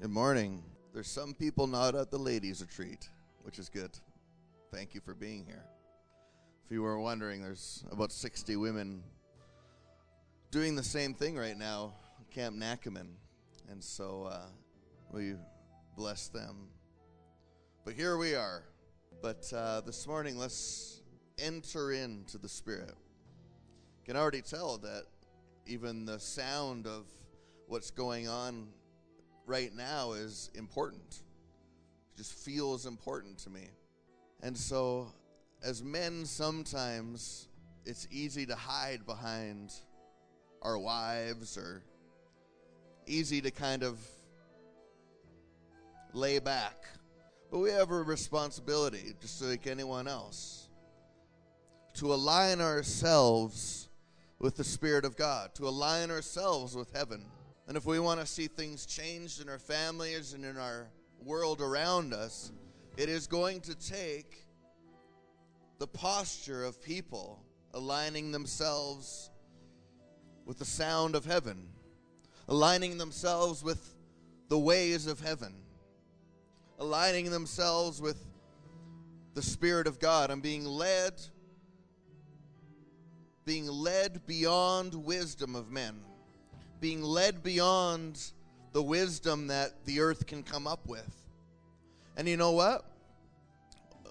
Good morning. There's some people not at the ladies' retreat, which is good. Thank you for being here. If you were wondering, there's about 60 women doing the same thing right now, Camp Nakamun. And so uh, we bless them. But here we are. But uh, this morning, let's enter into the Spirit. Can already tell that even the sound of what's going on right now is important. It just feels important to me. And so, as men, sometimes it's easy to hide behind our wives or easy to kind of lay back. But we have a responsibility, just like anyone else, to align ourselves with the Spirit of God, to align ourselves with heaven. And if we want to see things changed in our families and in our world around us, it is going to take the posture of people aligning themselves with the sound of heaven, aligning themselves with the ways of heaven, aligning themselves with the Spirit of God and being led, being led beyond wisdom of men being led beyond the wisdom that the earth can come up with. And you know what?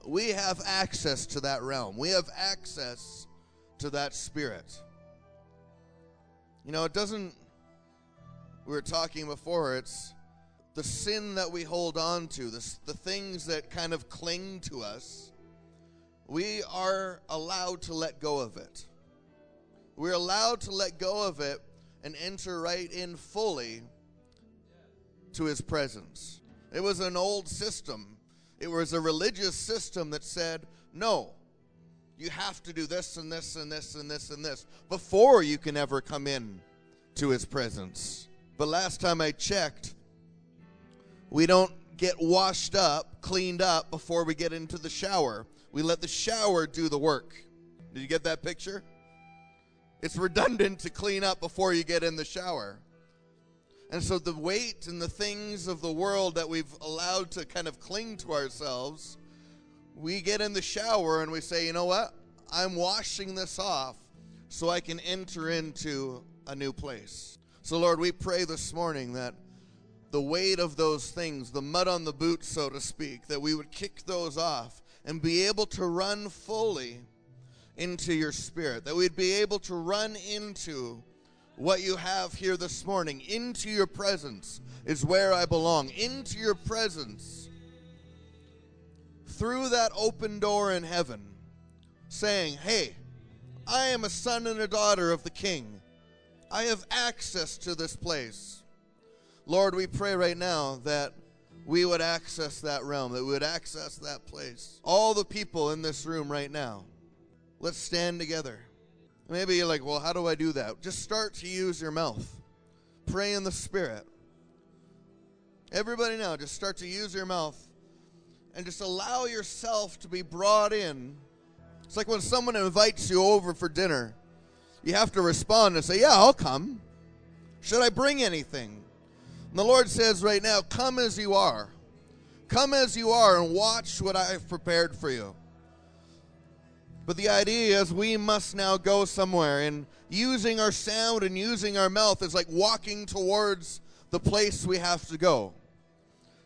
We have access to that realm. We have access to that spirit. You know, it doesn't, we were talking before, it's the sin that we hold on to, the, the things that kind of cling to us. We are allowed to let go of it. We're allowed to let go of it and enter right in fully to his presence. It was an old system. It was a religious system that said, no, you have to do this and this and this and this and this before you can ever come in to his presence. But last time I checked, we don't get washed up, cleaned up before we get into the shower. We let the shower do the work. Did you get that picture? It's redundant to clean up before you get in the shower. And so the weight and the things of the world that we've allowed to kind of cling to ourselves, we get in the shower and we say, you know what? I'm washing this off so I can enter into a new place. So, Lord, we pray this morning that the weight of those things, the mud on the boots, so to speak, that we would kick those off and be able to run fully into your spirit, that we'd be able to run into what you have here this morning. Into your presence is where I belong. Into your presence. Through that open door in heaven, saying, Hey, I am a son and a daughter of the King. I have access to this place. Lord, we pray right now that we would access that realm, that we would access that place. All the people in this room right now Let's stand together. Maybe you're like, well, how do I do that? Just start to use your mouth. Pray in the Spirit. Everybody now, just start to use your mouth and just allow yourself to be brought in. It's like when someone invites you over for dinner, you have to respond and say, Yeah, I'll come. Should I bring anything? And the Lord says right now, Come as you are. Come as you are and watch what I have prepared for you. But the idea is we must now go somewhere, and using our sound and using our mouth is like walking towards the place we have to go.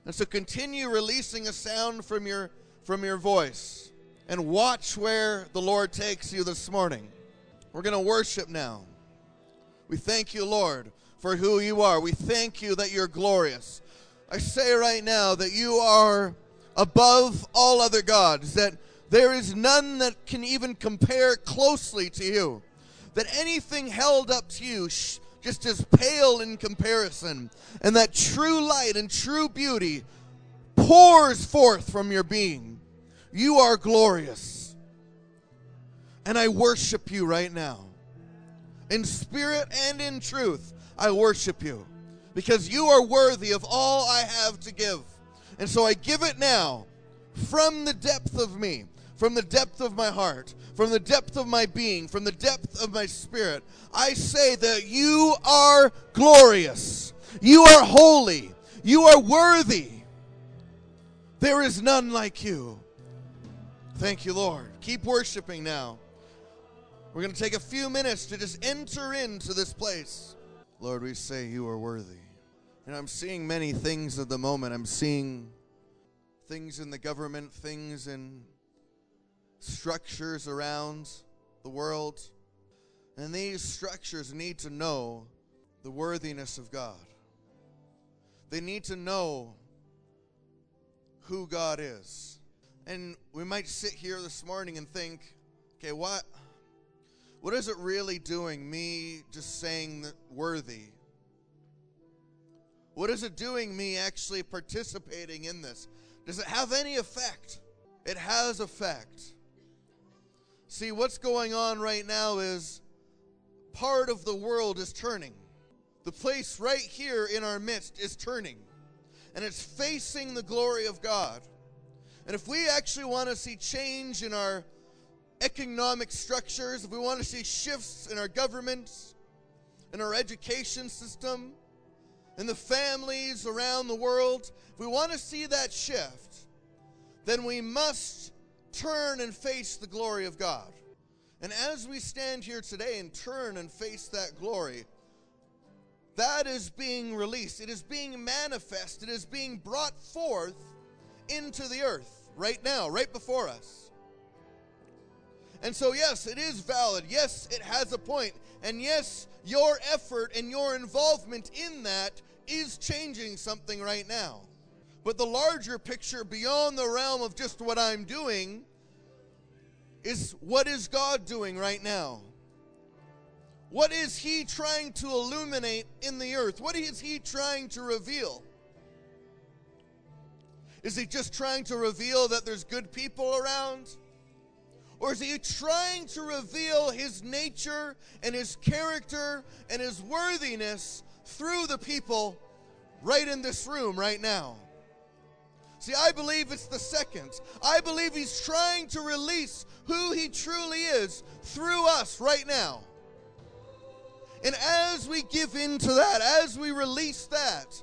And so continue releasing a sound from your from your voice and watch where the Lord takes you this morning. We're going to worship now. We thank you, Lord, for who you are. We thank you that you're glorious. I say right now that you are above all other gods, that there is none that can even compare closely to you. That anything held up to you sh- just as pale in comparison. And that true light and true beauty pours forth from your being. You are glorious. And I worship you right now. In spirit and in truth, I worship you. Because you are worthy of all I have to give. And so I give it now from the depth of me from the depth of my heart, from the depth of my being, from the depth of my spirit, I say that you are glorious. You are holy. You are worthy. There is none like you. Thank you, Lord. Keep worshiping now. We're going to take a few minutes to just enter into this place. Lord, we say you are worthy. And I'm seeing many things at the moment. I'm seeing things in the government, things in structures around the world. And these structures need to know the worthiness of God. They need to know who God is. And we might sit here this morning and think, okay, what what is it really doing me just saying that worthy? What is it doing me actually participating in this? Does it have any effect? It has effect. See, what's going on right now is part of the world is turning. The place right here in our midst is turning, and it's facing the glory of God. And if we actually want to see change in our economic structures, if we want to see shifts in our governments, in our education system, in the families around the world, if we want to see that shift, then we must turn and face the glory of God. And as we stand here today and turn and face that glory, that is being released. It is being manifest. It is being brought forth into the earth right now, right before us. And so, yes, it is valid. Yes, it has a point. And yes, your effort and your involvement in that is changing something right now. But the larger picture, beyond the realm of just what I'm doing, is what is God doing right now? What is He trying to illuminate in the earth? What is He trying to reveal? Is He just trying to reveal that there's good people around? Or is he trying to reveal his nature and his character and his worthiness through the people right in this room right now? See, I believe it's the second. I believe he's trying to release who he truly is through us right now. And as we give in to that, as we release that,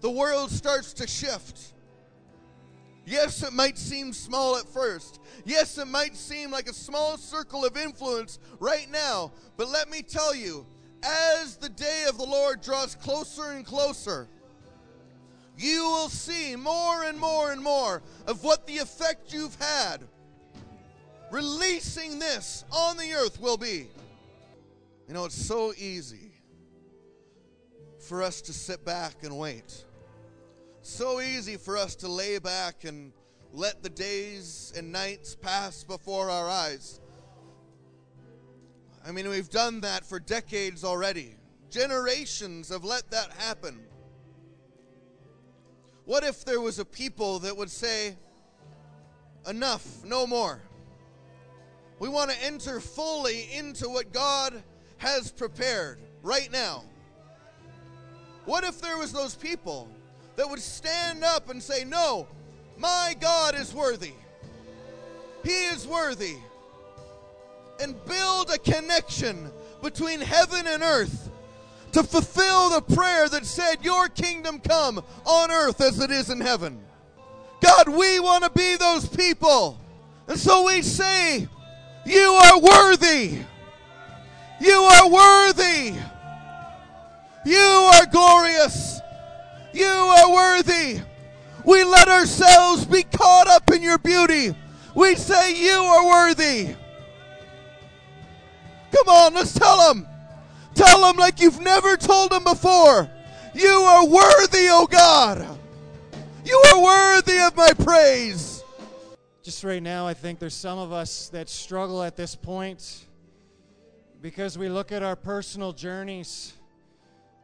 the world starts to shift. Yes, it might seem small at first. Yes, it might seem like a small circle of influence right now. But let me tell you, as the day of the Lord draws closer and closer, you will see more and more and more of what the effect you've had releasing this on the earth will be. You know, it's so easy for us to sit back and wait. So easy for us to lay back and let the days and nights pass before our eyes. I mean, we've done that for decades already. Generations have let that happen. What if there was a people that would say, enough, no more? We want to enter fully into what God has prepared right now. What if there was those people that would stand up and say, "No, my God is worthy. He is worthy." And build a connection between heaven and earth to fulfill the prayer that said, Your kingdom come on earth as it is in heaven. God, we want to be those people. And so we say, You are worthy. You are worthy. You are glorious. You are worthy. We let ourselves be caught up in your beauty. We say, You are worthy. Come on, let's tell them. Tell them like you've never told them before. You are worthy, O oh God. You are worthy of my praise. Just right now, I think there's some of us that struggle at this point because we look at our personal journeys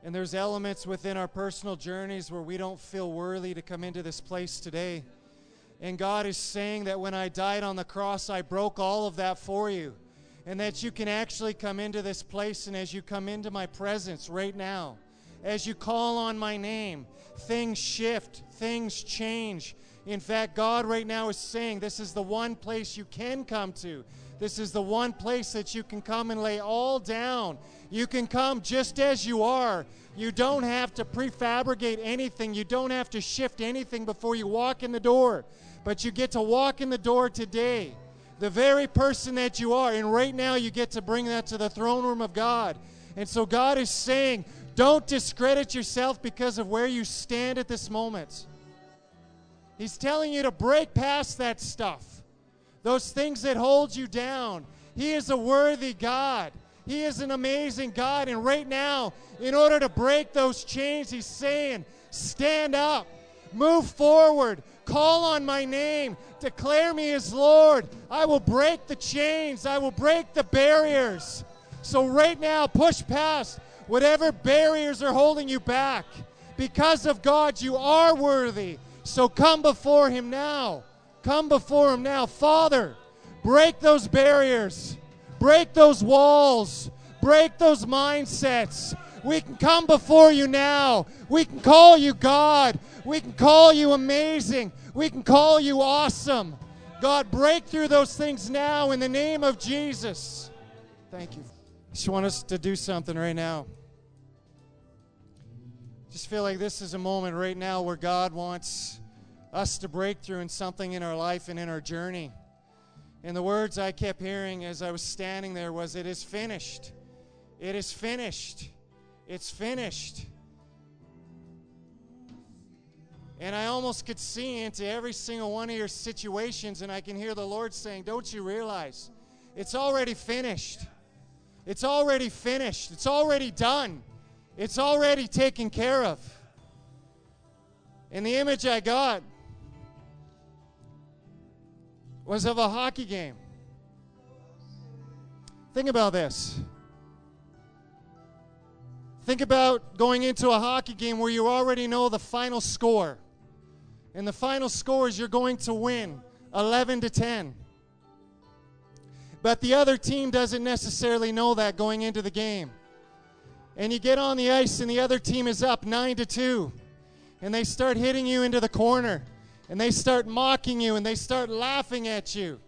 and there's elements within our personal journeys where we don't feel worthy to come into this place today. And God is saying that when I died on the cross, I broke all of that for you and that you can actually come into this place and as you come into my presence right now, as you call on my name, things shift, things change. In fact, God right now is saying this is the one place you can come to. This is the one place that you can come and lay all down You can come just as you are. You don't have to prefabricate anything. You don't have to shift anything before you walk in the door. But you get to walk in the door today, the very person that you are. And right now, you get to bring that to the throne room of God. And so, God is saying, don't discredit yourself because of where you stand at this moment. He's telling you to break past that stuff, those things that hold you down. He is a worthy God. He is an amazing God. And right now, in order to break those chains, He's saying, Stand up, move forward, call on my name, declare me as Lord. I will break the chains, I will break the barriers. So, right now, push past whatever barriers are holding you back. Because of God, you are worthy. So, come before Him now. Come before Him now. Father, break those barriers, break those walls, break those mindsets. We can come before you now. We can call you God. We can call you amazing. We can call you awesome. God, break through those things now in the name of Jesus. Thank you. Just want us to do something right now. Just feel like this is a moment right now where God wants us to break through in something in our life and in our journey. And the words I kept hearing as I was standing there was, It is finished. It is finished. It's finished. And I almost could see into every single one of your situations, and I can hear the Lord saying, Don't you realize it's already finished? It's already finished. It's already done. It's already taken care of. And the image I got was of a hockey game. Think about this. Think about going into a hockey game where you already know the final score. And the final score is you're going to win 11 to 10. But the other team doesn't necessarily know that going into the game. And you get on the ice and the other team is up 9 to 2. And they start hitting you into the corner. And they start mocking you and they start laughing at you.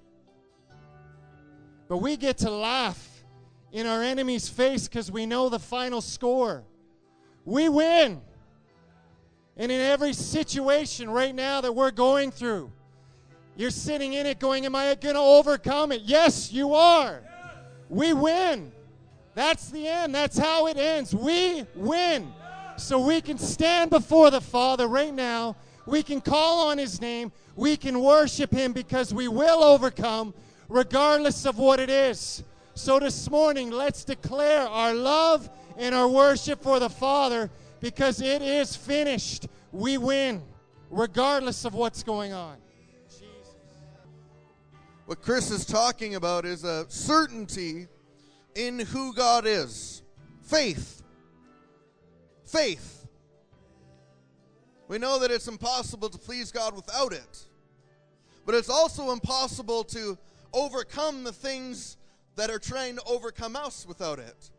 But we get to laugh in our enemy's face because we know the final score. We win. And in every situation right now that we're going through, you're sitting in it going, Am I going to overcome it? Yes, you are. We win. That's the end. That's how it ends. We win. So we can stand before the Father right now. We can call on His name. We can worship Him because we will overcome regardless of what it is. So this morning, let's declare our love and our worship for the Father because it is finished. We win regardless of what's going on. What Chris is talking about is a certainty in who God is faith. Faith. We know that it's impossible to please God without it, but it's also impossible to overcome the things that are trying to overcome us without it.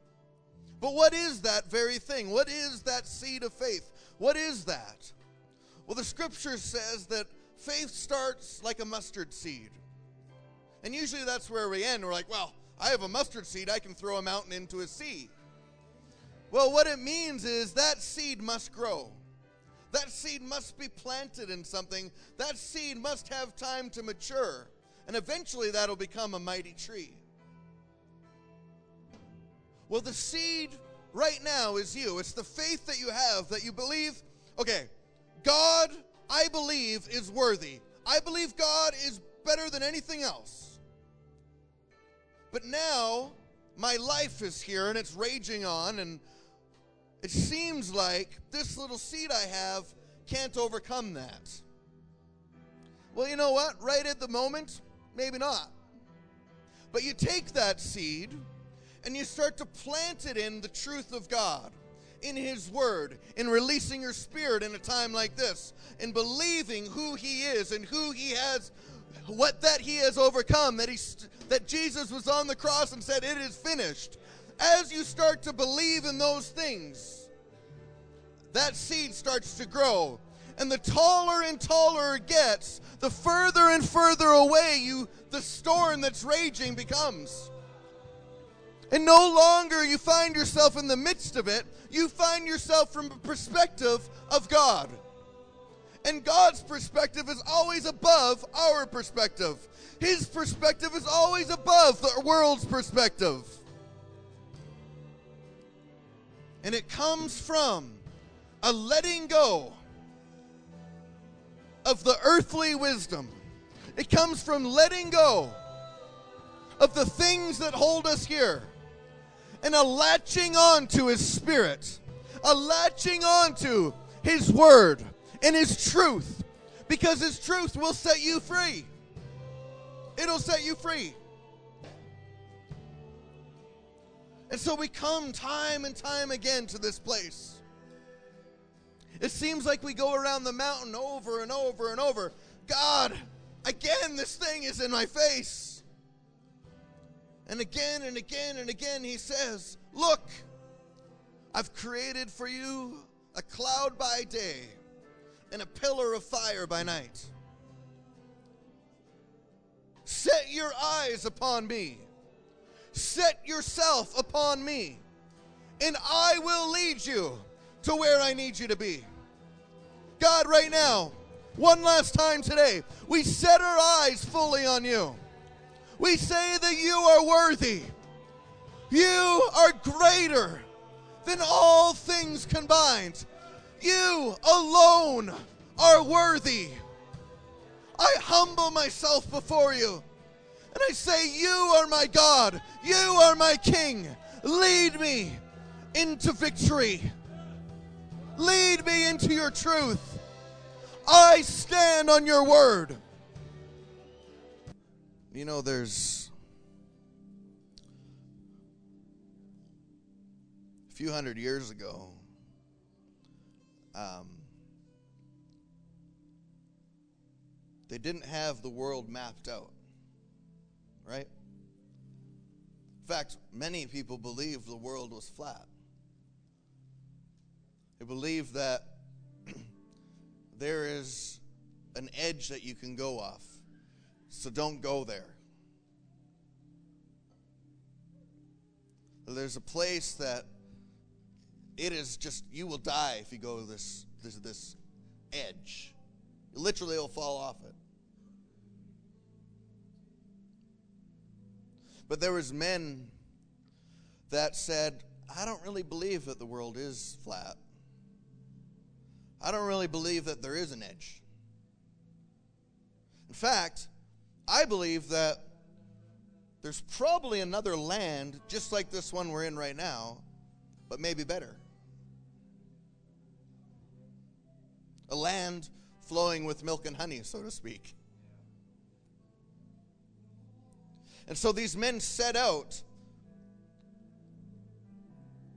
But what is that very thing? What is that seed of faith? What is that? Well, the scripture says that faith starts like a mustard seed. And usually that's where we end. We're like, well, I have a mustard seed, I can throw a mountain into a sea. Well, what it means is that seed must grow. That seed must be planted in something. That seed must have time to mature. And eventually that'll become a mighty tree. Well, the seed right now is you. It's the faith that you have that you believe, okay, God, I believe, is worthy. I believe God is better than anything else. But now my life is here and it's raging on, and it seems like this little seed I have can't overcome that. Well, you know what? Right at the moment, maybe not. But you take that seed and you start to plant it in the truth of God, in His Word, in releasing your spirit in a time like this, in believing who He is and who He has, what that He has overcome, that He, that Jesus was on the cross and said, "It is finished." As you start to believe in those things, that seed starts to grow. And the taller and taller it gets, the further and further away you the storm that's raging becomes. And no longer you find yourself in the midst of it, you find yourself from a perspective of God. And God's perspective is always above our perspective. His perspective is always above the world's perspective. And it comes from a letting go of the earthly wisdom. It comes from letting go of the things that hold us here and a latching on to His Spirit, a latching on to His Word and His truth, because His truth will set you free. It'll set you free. And so we come time and time again to this place. It seems like we go around the mountain over and over and over. God, again, this thing is in my face. And again and again and again, he says, Look, I've created for you a cloud by day and a pillar of fire by night. Set your eyes upon me. Set yourself upon me, and I will lead you to where I need you to be. God, right now, one last time today, we set our eyes fully on you. We say that you are worthy. You are greater than all things combined. You alone are worthy. I humble myself before you. And I say, You are my God. You are my King. Lead me into victory. Lead me into your truth. I stand on your word. You know, there's a few hundred years ago, um, they didn't have the world mapped out, right? In fact, many people believed the world was flat. They believed that there is an edge that you can go off. So don't go there. There's a place that it is just you will die if you go this this this edge. You literally will fall off it. But there was men that said, I don't really believe that the world is flat. I don't really believe that there is an edge. In fact, I believe that there's probably another land just like this one we're in right now, but maybe better. A land flowing with milk and honey, so to speak. And so these men set out,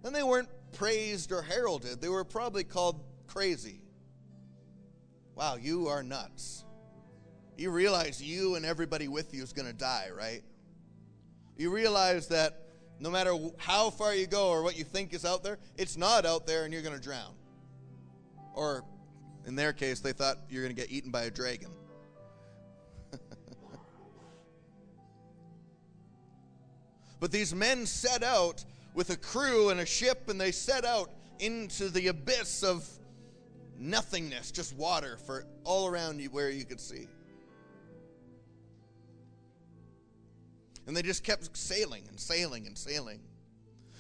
and they weren't praised or heralded. They were probably called crazy. Wow, you are nuts. You realize you and everybody with you is going to die, right? You realize that no matter how far you go or what you think is out there, it's not out there and you're going to drown. Or in their case, they thought you're going to get eaten by a dragon. but these men set out with a crew and a ship and they set out into the abyss of nothingness, just water for all around you where you could see. And they just kept sailing and sailing and sailing.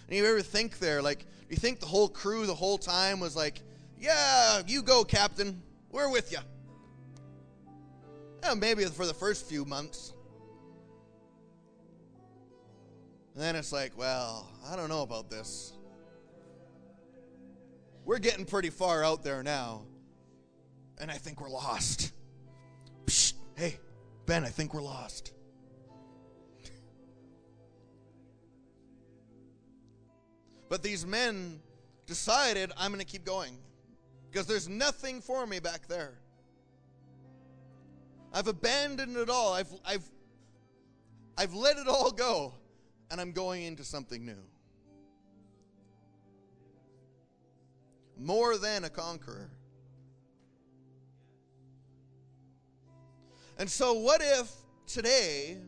And you ever think there, like, you think the whole crew the whole time was like, yeah, you go, Captain. We're with you. Yeah, maybe for the first few months. And then it's like, well, I don't know about this. We're getting pretty far out there now. And I think we're lost. Psst, hey, Ben, I think we're lost. But these men decided, I'm going to keep going because there's nothing for me back there. I've abandoned it all. I've, I've, I've let it all go, and I'm going into something new. More than a conqueror. And so, what if today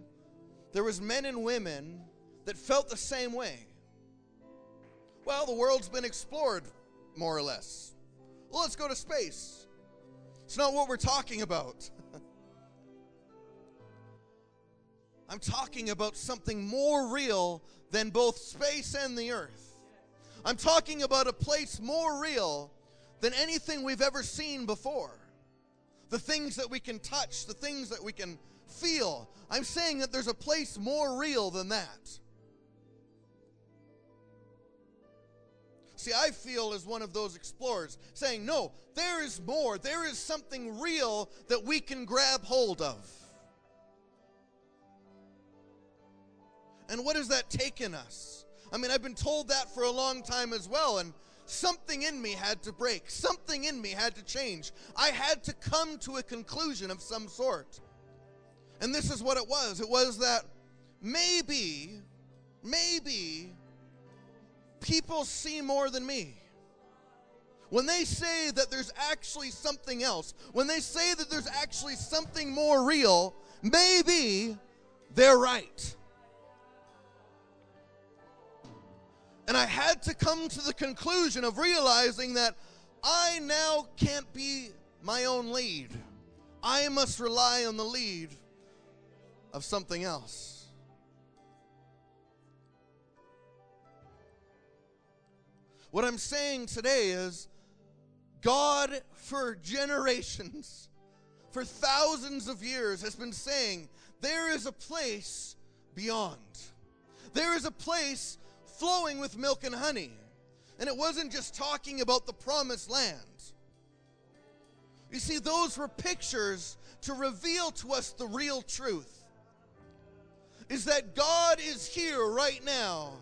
there was men and women that felt the same way? Well, the world's been explored, more or less. Well, let's go to space. It's not what we're talking about. I'm talking about something more real than both space and the earth. I'm talking about a place more real than anything we've ever seen before. The things that we can touch, the things that we can feel. I'm saying that there's a place more real than that. See, I feel as one of those explorers saying, no, there is more. There is something real that we can grab hold of. And what has that taken us? I mean, I've been told that for a long time as well, and something in me had to break. Something in me had to change. I had to come to a conclusion of some sort. And this is what it was it was that maybe, maybe people see more than me. When they say that there's actually something else, when they say that there's actually something more real, maybe they're right. And I had to come to the conclusion of realizing that I now can't be my own lead. I must rely on the lead of something else. What I'm saying today is God, for generations, for thousands of years, has been saying there is a place beyond. There is a place flowing with milk and honey. And it wasn't just talking about the promised land. You see, those were pictures to reveal to us the real truth. Is that God is here right now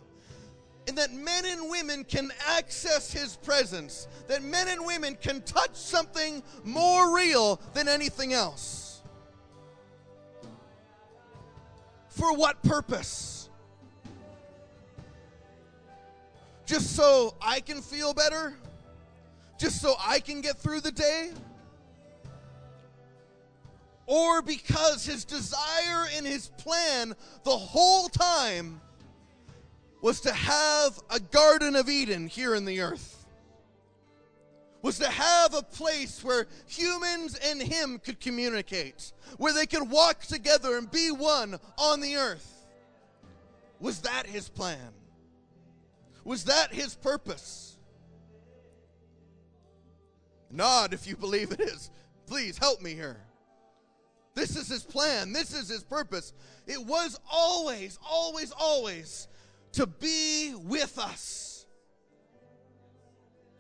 and that men and women can access his presence, that men and women can touch something more real than anything else. For what purpose? Just so I can feel better? Just so I can get through the day? Or because his desire and his plan the whole time was to have a Garden of Eden here in the earth. Was to have a place where humans and Him could communicate, where they could walk together and be one on the earth. Was that His plan? Was that His purpose? Nod if you believe it is. Please help me here. This is His plan, this is His purpose. It was always, always, always to be with us,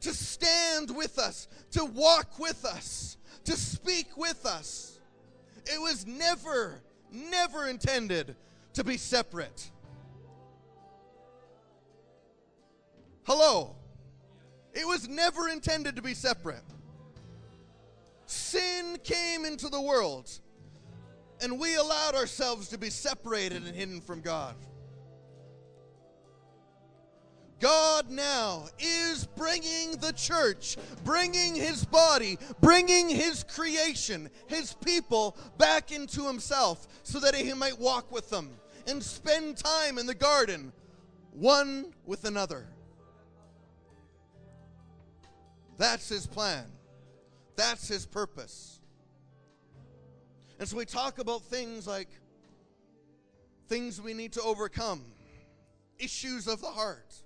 to stand with us, to walk with us, to speak with us. It was never, never intended to be separate. Hello. It was never intended to be separate. Sin came into the world, and we allowed ourselves to be separated and hidden from God. God now is bringing the church, bringing his body, bringing his creation, his people back into himself so that he might walk with them and spend time in the garden, one with another. That's his plan, that's his purpose. And so we talk about things like things we need to overcome, issues of the heart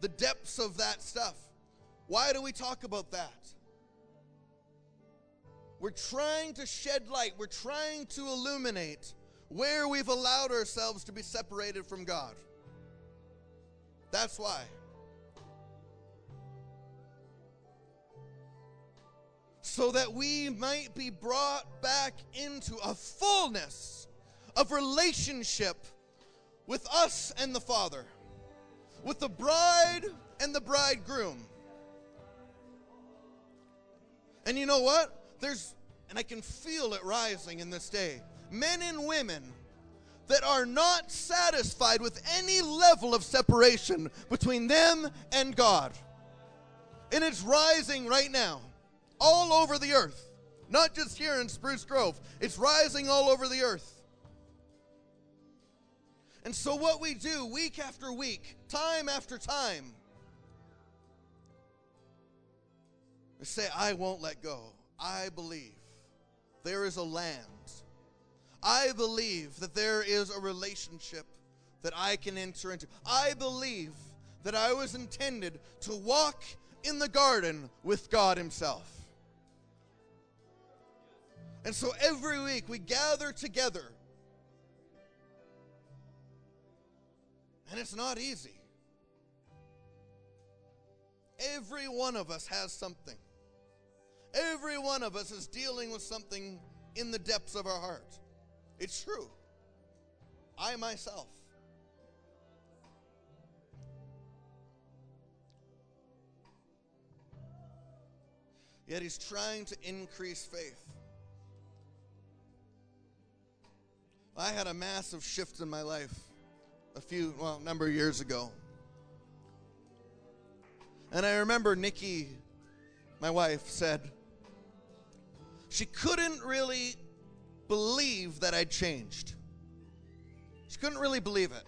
the depths of that stuff. Why do we talk about that? We're trying to shed light, we're trying to illuminate where we've allowed ourselves to be separated from God. That's why. So that we might be brought back into a fullness of relationship with us and the Father with the bride and the bridegroom. And you know what? There's, and I can feel it rising in this day, men and women that are not satisfied with any level of separation between them and God. And it's rising right now, all over the earth, not just here in Spruce Grove, it's rising all over the earth. And so, what we do week after week, time after time, is say, I won't let go. I believe there is a land. I believe that there is a relationship that I can enter into. I believe that I was intended to walk in the garden with God Himself. And so every week we gather together. And it's not easy. Every one of us has something. Every one of us is dealing with something in the depths of our heart. It's true. I myself. Yet he's trying to increase faith. I had a massive shift in my life a few, well, number of years ago. And I remember Nikki, my wife, said she couldn't really believe that I'd changed. She couldn't really believe it.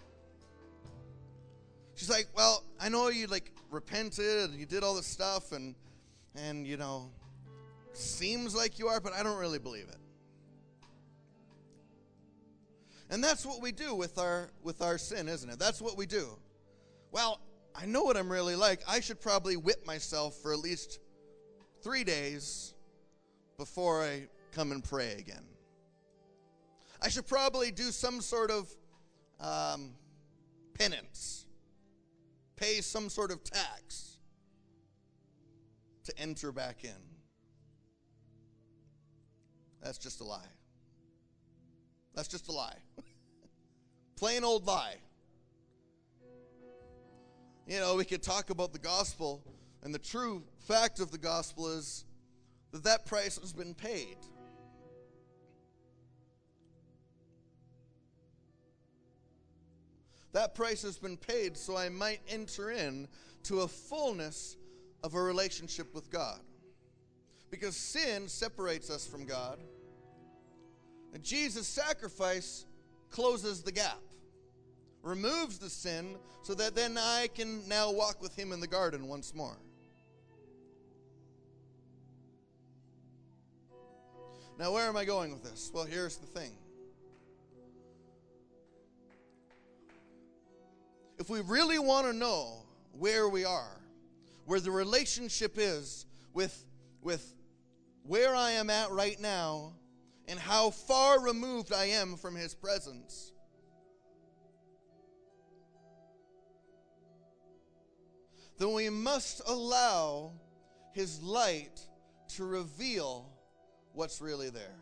She's like, "Well, I know you like repented and you did all this stuff and and you know, seems like you are, but I don't really believe it." And that's what we do with our with our sin, isn't it? That's what we do. Well, I know what I'm really like. I should probably whip myself for at least 3 days before I come and pray again. I should probably do some sort of um, penance, pay some sort of tax to enter back in. That's just a lie. That's just a lie. Plain old lie. You know, we could talk about the gospel, and the true fact of the gospel is that that price has been paid. That price has been paid so I might enter in to a fullness of a relationship with God. Because sin separates us from God. And Jesus' sacrifice closes the gap, removes the sin, so that then I can now walk with Him in the garden once more. Now, where am I going with this? Well, here's the thing. If we really want to know where we are, where the relationship is with, with where I am at right now, and how far removed I am from His presence, then we must allow His light to reveal what's really there.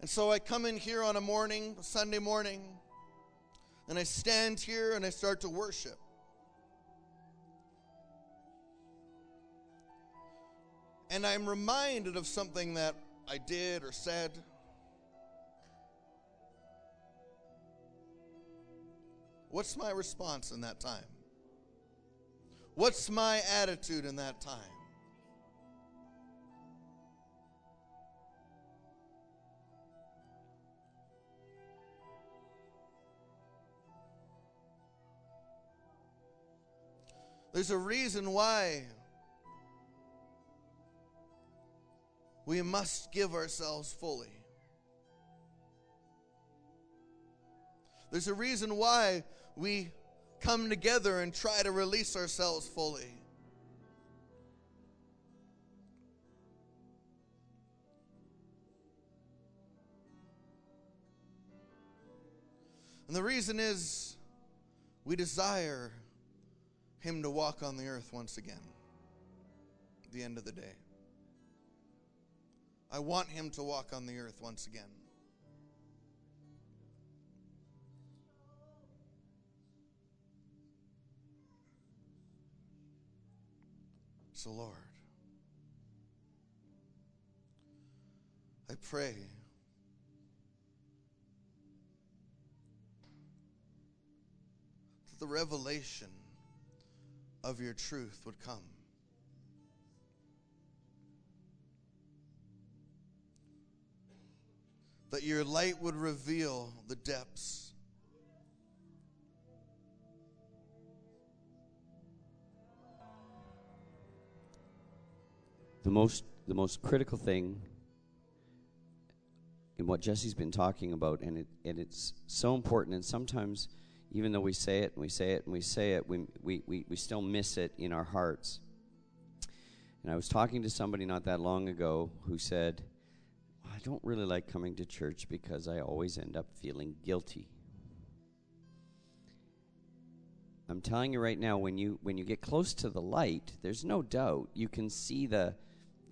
And so I come in here on a morning, Sunday morning, and I stand here and I start to worship. And I'm reminded of something that I did or said. What's my response in that time? What's my attitude in that time? There's a reason why we must give ourselves fully. There's a reason why we come together and try to release ourselves fully. And the reason is we desire him to walk on the earth once again. The end of the day. I want him to walk on the earth once again. So, Lord, I pray that the revelation of your truth would come. that your light would reveal the depths. The most the most critical thing in what Jesse's been talking about, and it and it's so important. And sometimes, even though we say it and we say it and we say it, we we we, we still miss it in our hearts. And I was talking to somebody not that long ago who said, I don't really like coming to church because I always end up feeling guilty. I'm telling you right now, when you when you get close to the light, there's no doubt you can see the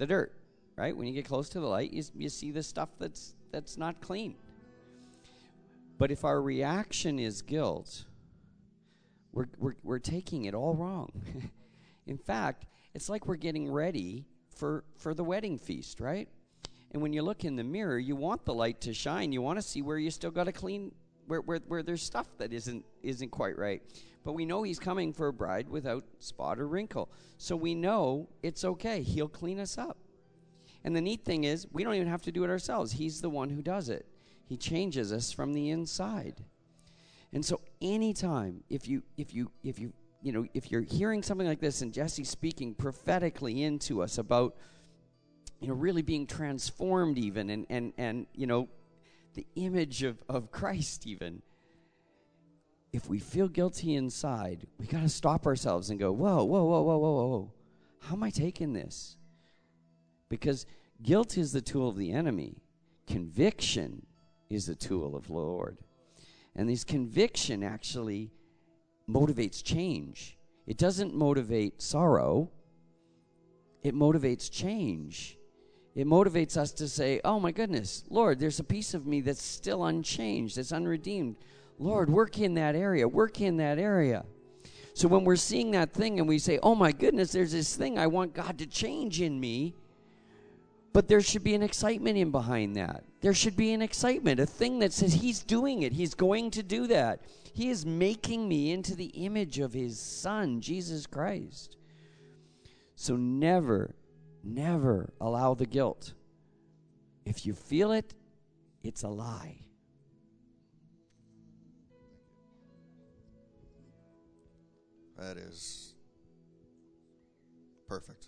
the dirt, right? When you get close to the light, you, you see the stuff that's that's not clean. But if our reaction is guilt, we're we're, we're taking it all wrong. In fact, it's like we're getting ready for for the wedding feast, right? And when you look in the mirror, you want the light to shine. You want to see where you still got to clean, where, where, where there's stuff that isn't, isn't quite right. But we know he's coming for a bride without spot or wrinkle. So we know it's okay. He'll clean us up. And the neat thing is, we don't even have to do it ourselves. He's the one who does it. He changes us from the inside. And so anytime if you if you if you you know if you're hearing something like this and Jesse speaking prophetically into us about you know, really being transformed even and, and, and you know, the image of, of Christ even. If we feel guilty inside, we got to stop ourselves and go, whoa, whoa, whoa, whoa, whoa, whoa. How am I taking this? Because guilt is the tool of the enemy. Conviction is the tool of the Lord. And this conviction actually motivates change. It doesn't motivate sorrow, it motivates change it motivates us to say, Oh my goodness, Lord, there's a piece of me that's still unchanged, that's unredeemed. Lord, work in that area, work in that area. So when we're seeing that thing and we say, Oh my goodness, there's this thing I want God to change in me, but there should be an excitement in behind that. There should be an excitement, a thing that says He's doing it, He's going to do that. He is making me into the image of His Son, Jesus Christ. So never, Never allow the guilt. If you feel it, it's a lie. That is perfect.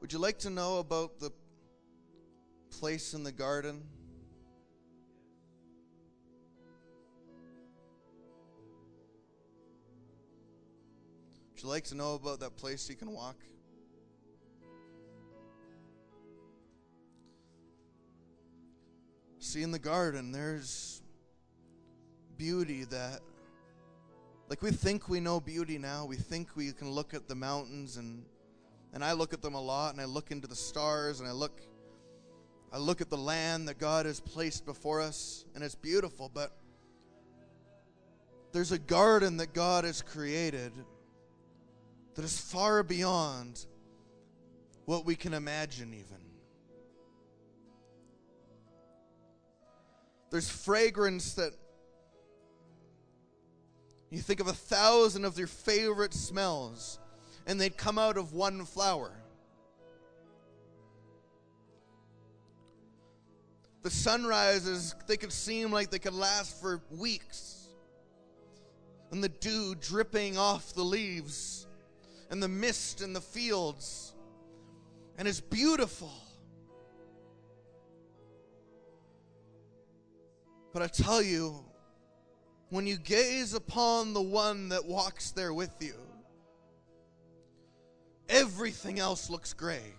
Would you like to know about the place in the garden? Would you like to know about that place you can walk? See, in the garden, there's beauty that, like, we think we know beauty now. We think we can look at the mountains, and, and I look at them a lot, and I look into the stars, and I look, I look at the land that God has placed before us, and it's beautiful, but there's a garden that God has created that is far beyond what we can imagine, even. There's fragrance that you think of a thousand of your favorite smells, and they'd come out of one flower. The sunrises, they could seem like they could last for weeks. And the dew dripping off the leaves and the mist in the fields. And it's beautiful. But I tell you, when you gaze upon the one that walks there with you, everything else looks gray.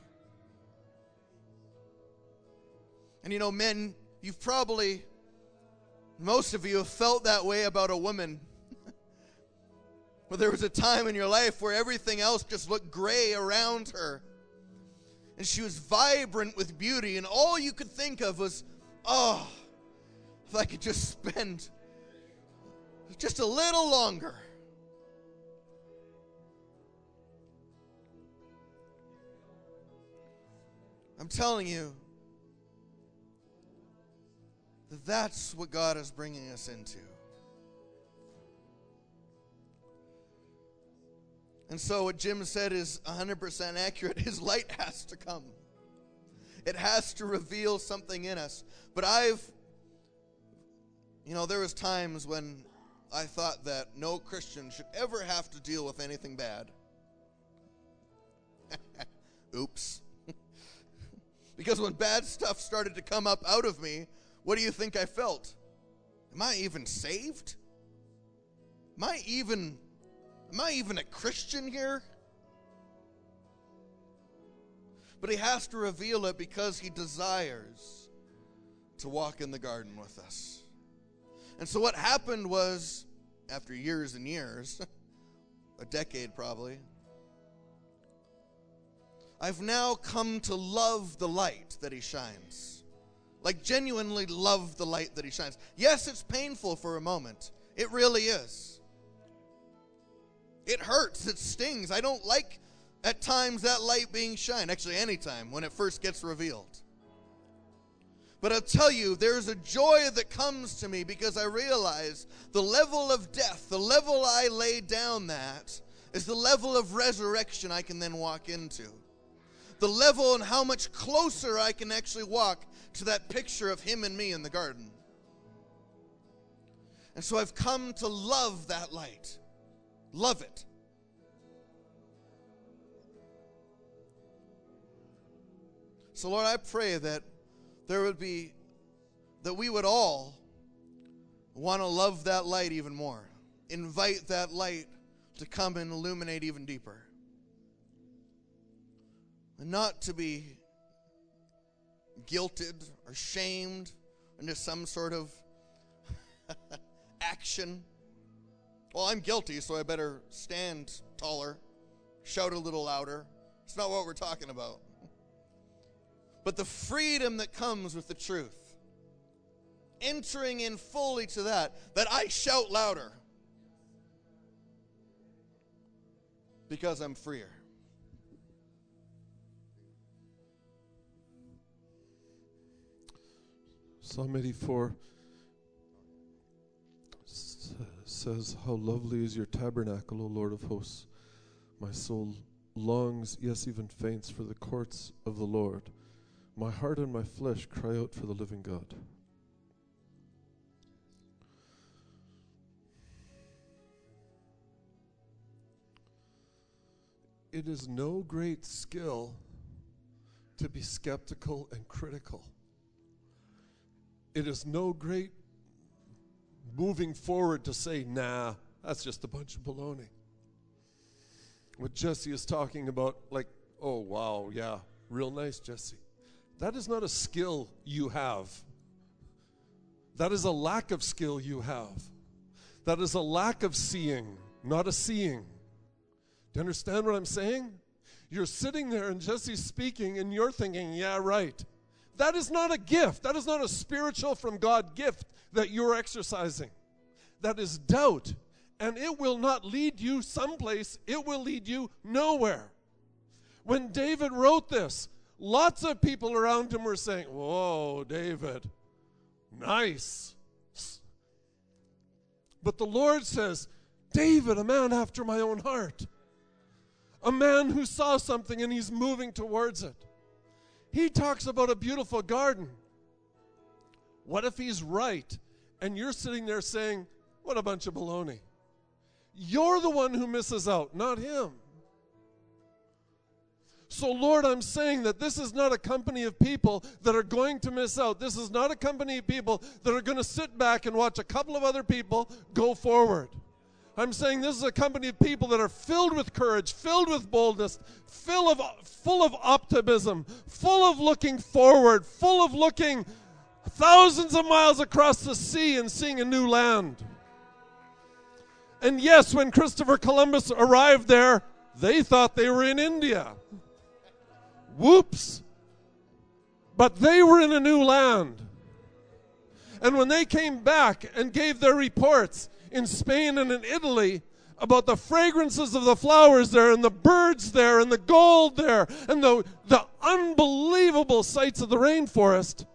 And you know, men, you've probably, most of you have felt that way about a woman but there was a time in your life where everything else just looked gray around her. And she was vibrant with beauty, and all you could think of was, oh, if I could just spend just a little longer. I'm telling you that that's what God is bringing us into. And so, what Jim said is 100% accurate. His light has to come, it has to reveal something in us. But I've, you know, there was times when I thought that no Christian should ever have to deal with anything bad. Oops. because when bad stuff started to come up out of me, what do you think I felt? Am I even saved? Am I even am I even a Christian here? But he has to reveal it because he desires to walk in the garden with us. And so what happened was after years and years, a decade probably, I've now come to love the light that he shines. Like, genuinely love the light that he shines. Yes, it's painful for a moment. It really is. It hurts. It stings. I don't like at times that light being shined. Actually, anytime when it first gets revealed. But I'll tell you, there's a joy that comes to me because I realize the level of death, the level I lay down that, is the level of resurrection I can then walk into the level and how much closer I can actually walk to that picture of Him and me in the garden. And so I've come to love that light. Love it. So, Lord, I pray that there would be, that we would all want to love that light even more. Invite that light to come and illuminate even deeper and not to be guilted or shamed into some sort of action. Well, I'm guilty, so I better stand taller, shout a little louder. It's not what we're talking about. But the freedom that comes with the truth, entering in fully to that, that I shout louder because I'm freer. Psalm 84 says, How lovely is your tabernacle, O Lord of hosts. My soul longs, yes, even faints, for the courts of the Lord. My heart and my flesh cry out for the living God. It is no great skill to be skeptical and critical it is no great moving forward to say, nah, that's just a bunch of baloney. What Jesse is talking about, like, oh, wow, yeah, real nice, Jesse. That is not a skill you have. That is a lack of skill you have. That is a lack of seeing, not a seeing. Do you understand what I'm saying? You're sitting there and Jesse's speaking, and you're thinking, yeah, right. That is not a gift. That is not a spiritual from God gift that you're exercising. That is doubt. And it will not lead you someplace, it will lead you nowhere. When David wrote this, lots of people around him were saying, Whoa, David, nice. But the Lord says, David, a man after my own heart, a man who saw something and he's moving towards it. He talks about a beautiful garden. What if he's right and you're sitting there saying, What a bunch of baloney? You're the one who misses out, not him. So, Lord, I'm saying that this is not a company of people that are going to miss out. This is not a company of people that are going to sit back and watch a couple of other people go forward. I'm saying this is a company of people that are filled with courage, filled with boldness, full of, full of optimism, full of looking forward, full of looking thousands of miles across the sea and seeing a new land. And yes, when Christopher Columbus arrived there, they thought they were in India. Whoops. But they were in a new land. And when they came back and gave their reports, in Spain and in Italy about the fragrances of the flowers there and the birds there and the gold there and the, the unbelievable sights of the rainforest.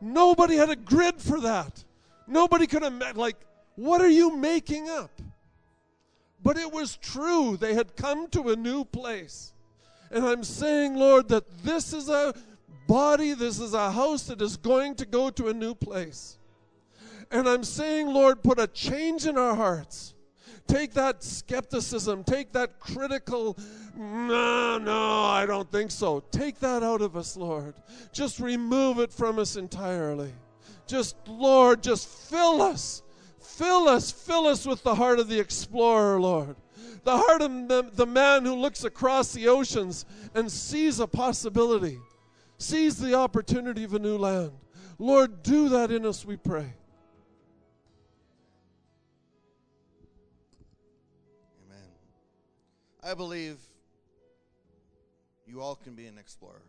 Nobody had a grid for that. Nobody could have met, like, what are you making up? but it was true. They had come to a new place. And I'm saying, Lord, that this is a body, this is a house that is going to go to a new place. And I'm saying, Lord, put a change in our hearts. Take that skepticism, take that critical, no, no, I don't think so. Take that out of us, Lord. Just remove it from us entirely. Just, Lord, just fill us. Fill us, fill us with the heart of the explorer, Lord. The heart of the, the man who looks across the oceans and sees a possibility, sees the opportunity of a new land. Lord, do that in us, we pray. Amen. I believe you all can be an explorer.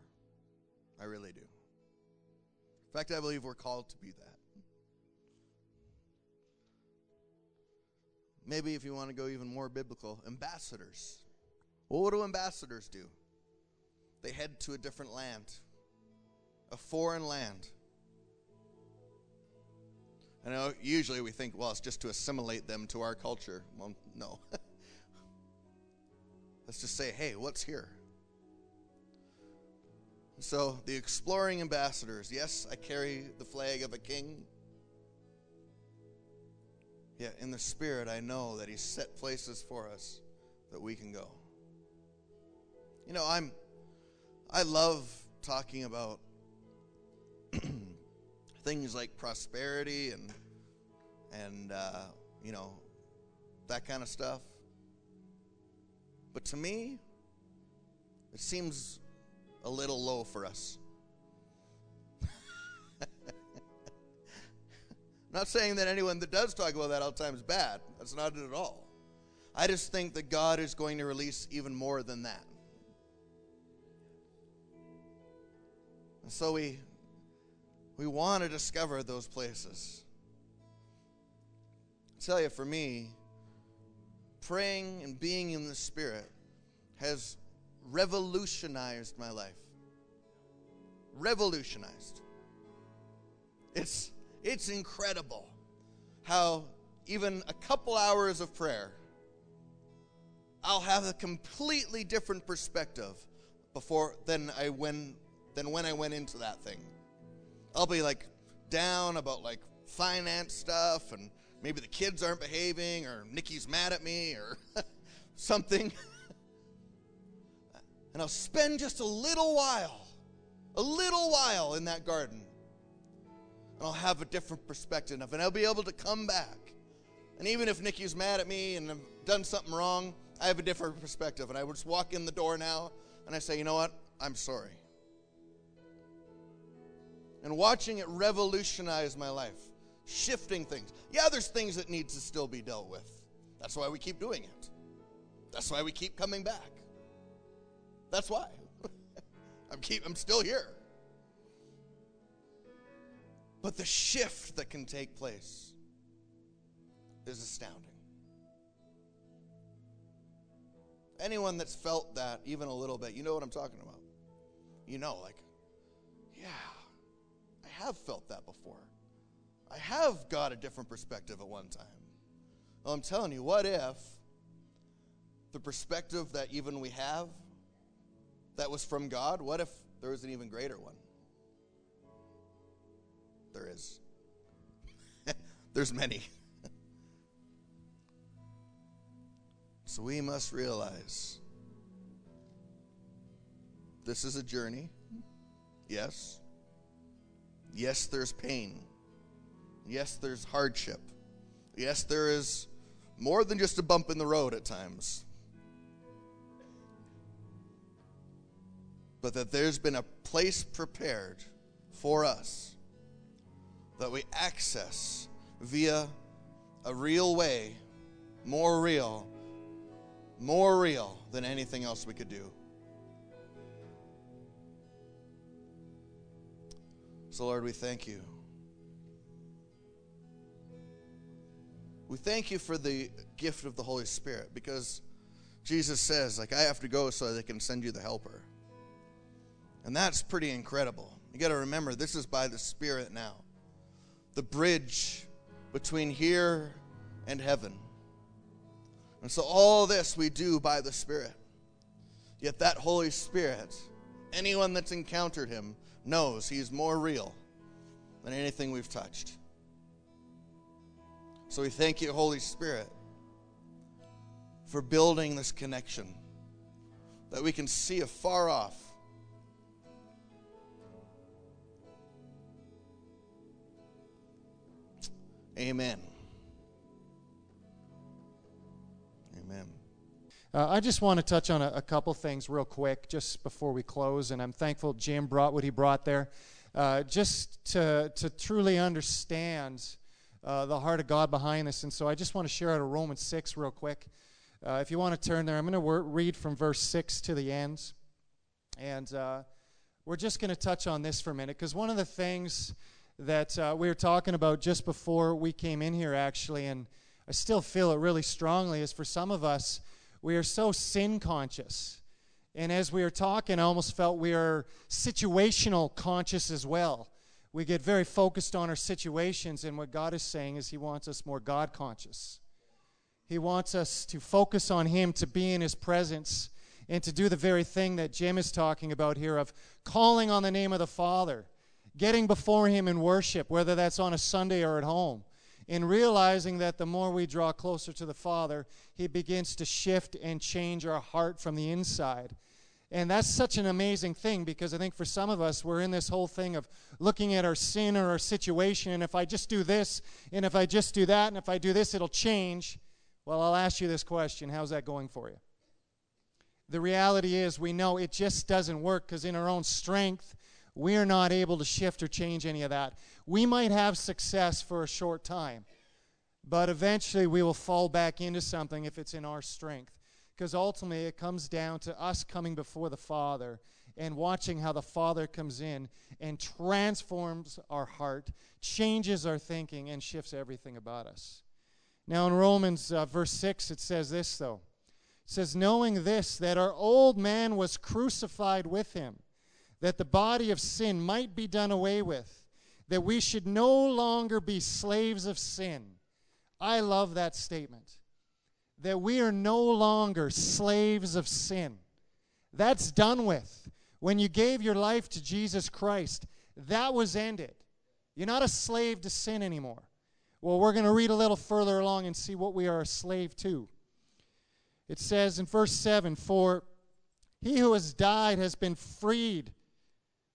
I really do. In fact, I believe we're called to be that. Maybe if you want to go even more biblical, ambassadors. Well, what do ambassadors do? They head to a different land, a foreign land. I know usually we think, well, it's just to assimilate them to our culture. Well, no. Let's just say, hey, what's here? So, the exploring ambassadors. Yes, I carry the flag of a king. Yet, in the Spirit, I know that He's set places for us that we can go. You know, I'm. I love talking about things like prosperity and and uh, you know that kind of stuff. But to me, it seems a little low for us. Not saying that anyone that does talk about that all the time is bad. That's not it at all. I just think that God is going to release even more than that. And so we we want to discover those places. I tell you, for me, praying and being in the Spirit has revolutionized my life. Revolutionized. It's, it's incredible how even a couple hours of prayer, I'll have a completely different perspective before than I when than when I went into that thing. I'll be like down about like finance stuff and maybe the kids aren't behaving or Nikki's mad at me or something. and I'll spend just a little while, a little while in that garden. And I'll have a different perspective and I'll be able to come back. And even if Nikki's mad at me and I've done something wrong, I have a different perspective. And I would just walk in the door now and I say, you know what? I'm sorry and watching it revolutionize my life, shifting things. Yeah, there's things that need to still be dealt with. That's why we keep doing it. That's why we keep coming back. That's why. I'm keep I'm still here. But the shift that can take place is astounding. Anyone that's felt that even a little bit, you know what I'm talking about. You know, like, yeah, I have felt that before. I have got a different perspective at one time. Well, I'm telling you, what if the perspective that even we have that was from God, what if there was an even greater one? There is. There's many. so we must realize this is a journey. Yes. Yes, there's pain. Yes, there's hardship. Yes, there is more than just a bump in the road at times. But that there's been a place prepared for us that we access via a real way, more real, more real than anything else we could do. So, Lord, we thank you. We thank you for the gift of the Holy Spirit because Jesus says, like, I have to go so they can send you the helper. And that's pretty incredible. You got to remember, this is by the Spirit now. The bridge between here and heaven. And so all this we do by the Spirit. Yet that Holy Spirit, anyone that's encountered him knows he's more real than anything we've touched. So we thank you, Holy Spirit, for building this connection that we can see afar off. Amen. Amen. Uh, I just want to touch on a, a, couple things real quick just before we close, and I'm thankful Jim brought what he brought there. Uh, just to, to truly understand uh, the heart of God behind this. And so I just want to share out of Romans 6 real quick. Uh, if you want to turn there, I'm going to wor- read from verse 6 to the end. And uh, we're just going to touch on this for a minute because one of the things that uh, we were talking about just before we came in here, actually, and I still feel it really strongly, is for some of us, we are so sin conscious. And as we were talking, I almost felt we are situational conscious as well. We get very focused on our situations, and what God is saying is He wants us more God conscious. He wants us to focus on Him, to be in His presence, and to do the very thing that Jim is talking about here of calling on the name of the Father getting before Him in worship, whether that's on a Sunday or at home, in realizing that the more we draw closer to the Father, He begins to shift and change our heart from the inside. And that's such an amazing thing because I think for some of us, we're in this whole thing of looking at our sin or our situation, and if I just do this, and if I just do that, and if I do this, it'll change. Well, I'll ask you this question How's that going for you? The reality is, we know it just doesn't work because in our own strength, we are not able to shift or change any of that. We might have success for a short time, but eventually we will fall back into something if it's in our strength. Because ultimately it comes down to us coming before the Father and watching how the Father comes in and transforms our heart, changes our thinking, and shifts everything about us. Now, in Romans uh, verse 6, it says this, though. It says, Knowing this, that our old man was crucified with him that the body of sin might be done away with, that we should no longer be slaves of sin. I love that statement. That we are no longer slaves of sin. That's done with. When you gave your life to Jesus Christ, that was ended. You're not a slave to sin anymore. Well, we're going to read a little further along and see what we are a slave to. It says in verse 7 For he who has died has been freed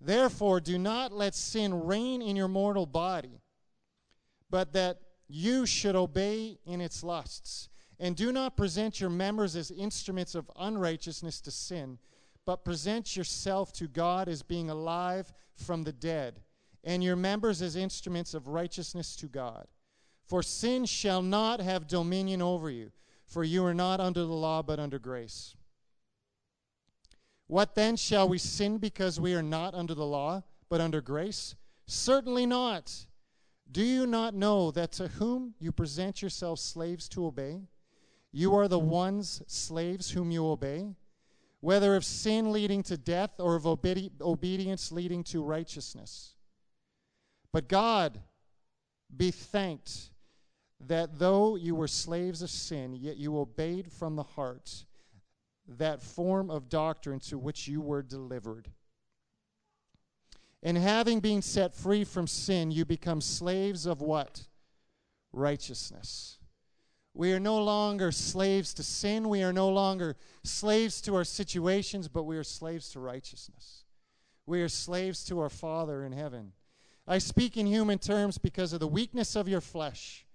Therefore, do not let sin reign in your mortal body, but that you should obey in its lusts. And do not present your members as instruments of unrighteousness to sin, but present yourself to God as being alive from the dead, and your members as instruments of righteousness to God. For sin shall not have dominion over you, for you are not under the law, but under grace. What then shall we sin because we are not under the law, but under grace? Certainly not. Do you not know that to whom you present yourselves slaves to obey, you are the ones slaves whom you obey, whether of sin leading to death or of obedi- obedience leading to righteousness? But God be thanked that though you were slaves of sin, yet you obeyed from the heart that form of doctrine to which you were delivered. And having been set free from sin, you become slaves of what? Righteousness. We are no longer slaves to sin. We are no longer slaves to our situations, but we are slaves to righteousness. We are slaves to our Father in heaven. I speak in human terms because of the weakness of your flesh.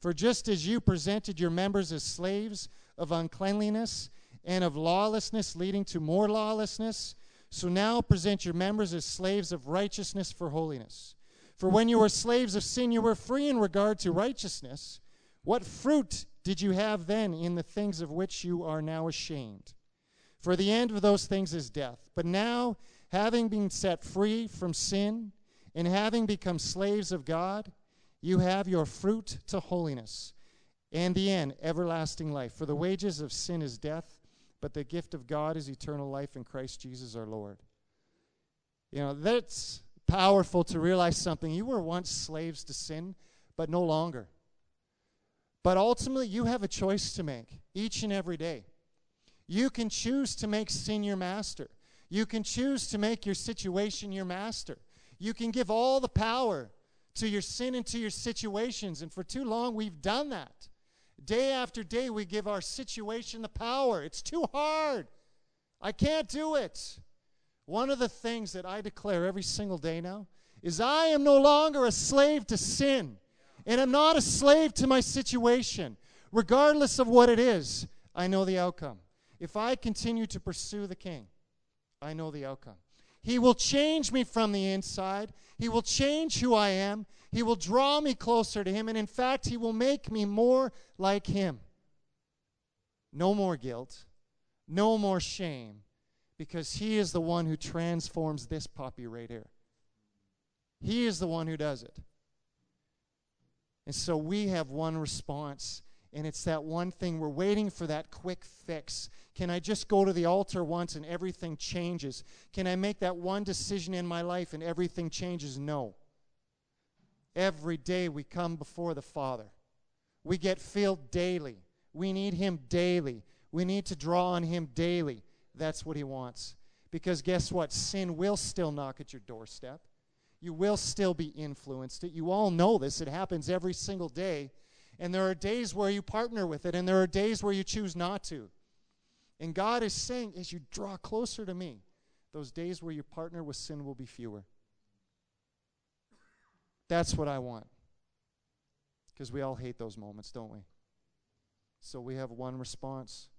For just as you presented your members as slaves of uncleanliness and of lawlessness leading to more lawlessness. So now present your members as slaves of righteousness for holiness. For when you were slaves of sin, you were free in regard to righteousness. What fruit did you have then in the things of which you are now ashamed? For the end of those things is death. But now, having been set free from sin and having become slaves of God, you have your fruit to holiness, and the end, everlasting life. For the wages of sin is death, but the gift of God is eternal life in Christ Jesus our Lord. You know, that's powerful to realize something. You were once slaves to sin, but no longer. But ultimately, you have a choice to make each and every day. You can choose to make sin your master. You can choose to make your situation your master. You can give all the power to your sin and to your situations. And for too long, we've done that. Day after day, we give our situation the power. It's too hard. I can't do it. One of the things that I declare every single day now is I am no longer a slave to sin, and I'm not a slave to my situation. Regardless of what it is, I know the outcome. If I continue to pursue the King, I know the outcome. He will change me from the inside. He will change who I am. He will draw me closer to Him. And in fact, He will make me more like Him. No more guilt. No more shame. Because He is the one who transforms this puppy right here. He is the one who does it. And so we have one response, and it's that one thing. We're waiting for that quick fix. Can I just go to the altar once and everything changes? Can I make that one decision in my life and everything changes? No. Every day we come before the Father. We get filled daily. We need Him daily. We need to draw on Him daily. That's what He wants. Because guess what? Sin will still knock at your doorstep. You will still be influenced. You all know this. It happens every single day. And there are days where you partner with it, and there are days where you choose not to. And God is saying, as you draw closer to me, those days where you partner with sin will be fewer. That's what I want. Because we all hate those moments, don't we? So we have one response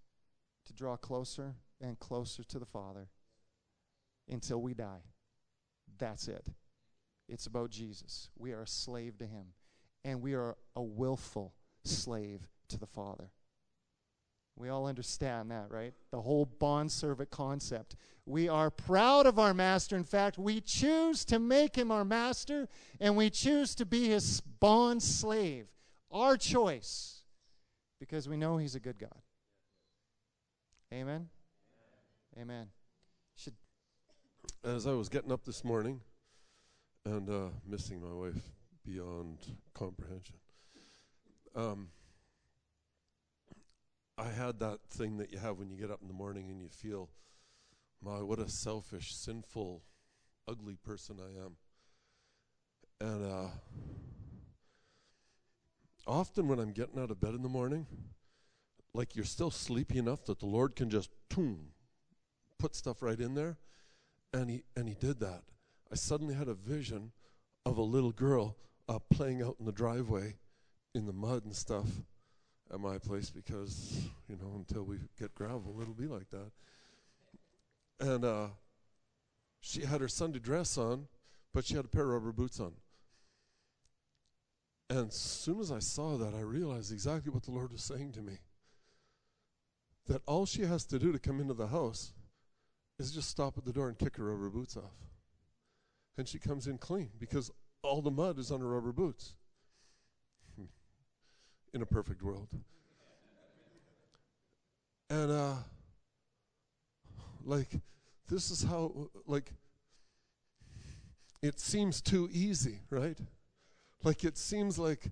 to draw closer and closer to the Father until we die. That's it. It's about Jesus. We are a slave to Him, and we are a willful slave to the Father. We all understand that, right? The whole bond servant concept. We are proud of our master. In fact, we choose to make him our master and we choose to be his bond slave. Our choice because we know he's a good God. Amen. Amen. Should As I was getting up this morning and uh, missing my wife beyond comprehension. Um, I had that thing that you have when you get up in the morning and you feel, my, what a selfish, sinful, ugly person I am. And uh, often when I'm getting out of bed in the morning, like you're still sleepy enough that the Lord can just boom, put stuff right in there. And he, and he did that. I suddenly had a vision of a little girl uh, playing out in the driveway in the mud and stuff at my place because, you know, until we get gravel, it'll be like that. And uh, she had her Sunday dress on, but she had a pair of rubber boots on. And as soon as I saw that, I realized exactly what the Lord was saying to me. That all she has to do to come into the house is just stop at the door and kick her rubber boots off. And she comes in clean because all the mud is on her rubber boots in a perfect world. And uh like this is how like it seems too easy, right? Like it seems like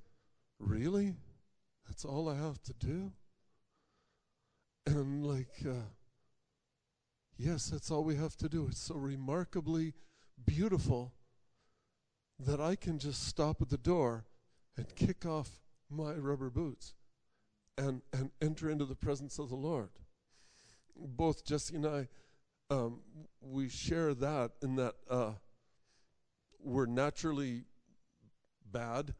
really that's all I have to do? And like uh yes, that's all we have to do. It's so remarkably beautiful that I can just stop at the door and kick off my rubber boots and, and enter into the presence of the Lord. Both Jesse and I, um, we share that in that uh, we're naturally bad.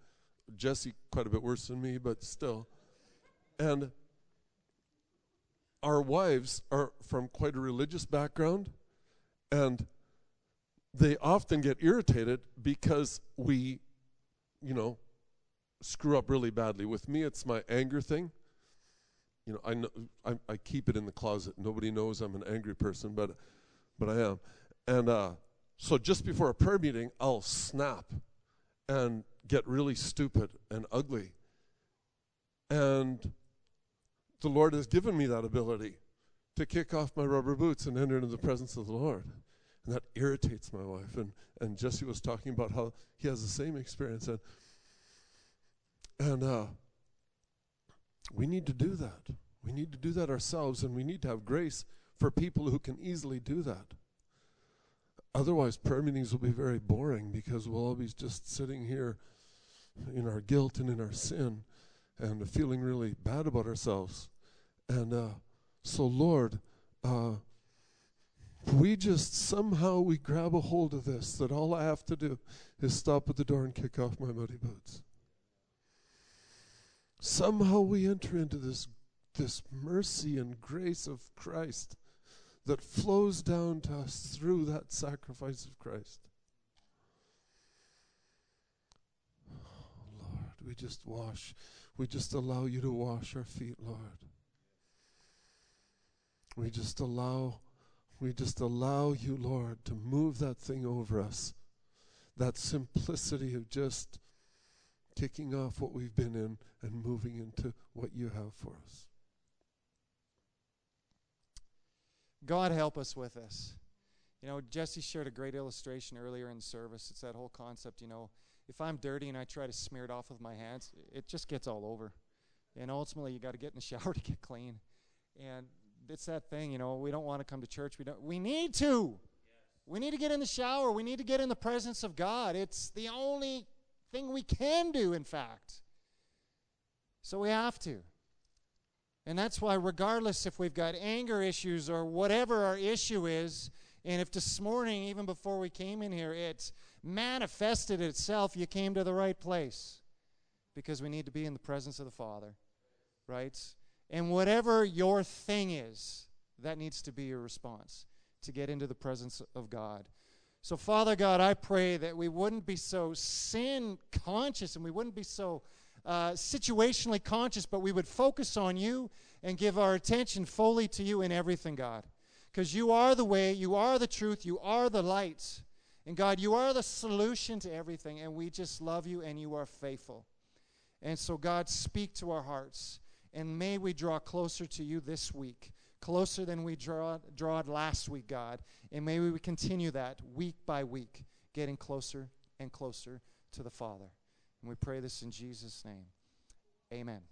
Jesse, quite a bit worse than me, but still. And our wives are from quite a religious background, and they often get irritated because we, you know, screw up really badly. With me, it's my anger thing. you know, I, know I, I keep it in the closet. Nobody knows I'm an angry person, but, but I am. And uh, so just before a prayer meeting, I'll snap and get really stupid and ugly. And the Lord has given me that ability to kick off my rubber boots and enter into the presence of the Lord. And that irritates my wife. And, and Jesse was talking about how he has the same experience. And, and uh, we need to do that. We need to do that ourselves, and we need to have grace for people who can easily do that. Otherwise, prayer meetings will be very boring because we'll all be just sitting here in our guilt and in our sin and feeling really bad about ourselves. And uh, so, Lord, uh, we just somehow we grab a hold of this that all I have to do is stop at the door and kick off my muddy boots. Somehow we enter into this this mercy and grace of Christ that flows down to us through that sacrifice of Christ. Oh, Lord, we just wash. We just allow you to wash our feet, Lord. We just allow we just allow you, Lord, to move that thing over us. That simplicity of just kicking off what we've been in and moving into what you have for us. God help us with this. You know, Jesse shared a great illustration earlier in service. It's that whole concept, you know, if I'm dirty and I try to smear it off with my hands, it just gets all over. And ultimately, you got to get in the shower to get clean. And it's that thing, you know, we don't want to come to church. We don't we need to. We need to get in the shower. We need to get in the presence of God. It's the only thing we can do, in fact. So we have to. And that's why, regardless if we've got anger issues or whatever our issue is, and if this morning, even before we came in here, it manifested itself, you came to the right place. Because we need to be in the presence of the Father, right? And whatever your thing is, that needs to be your response to get into the presence of God. So, Father God, I pray that we wouldn't be so sin conscious and we wouldn't be so uh, situationally conscious, but we would focus on you and give our attention fully to you in everything, God. Because you are the way, you are the truth, you are the light. And God, you are the solution to everything, and we just love you and you are faithful. And so, God, speak to our hearts. And may we draw closer to you this week, closer than we draw, drawed last week, God. And may we continue that week by week, getting closer and closer to the Father. And we pray this in Jesus' name. Amen.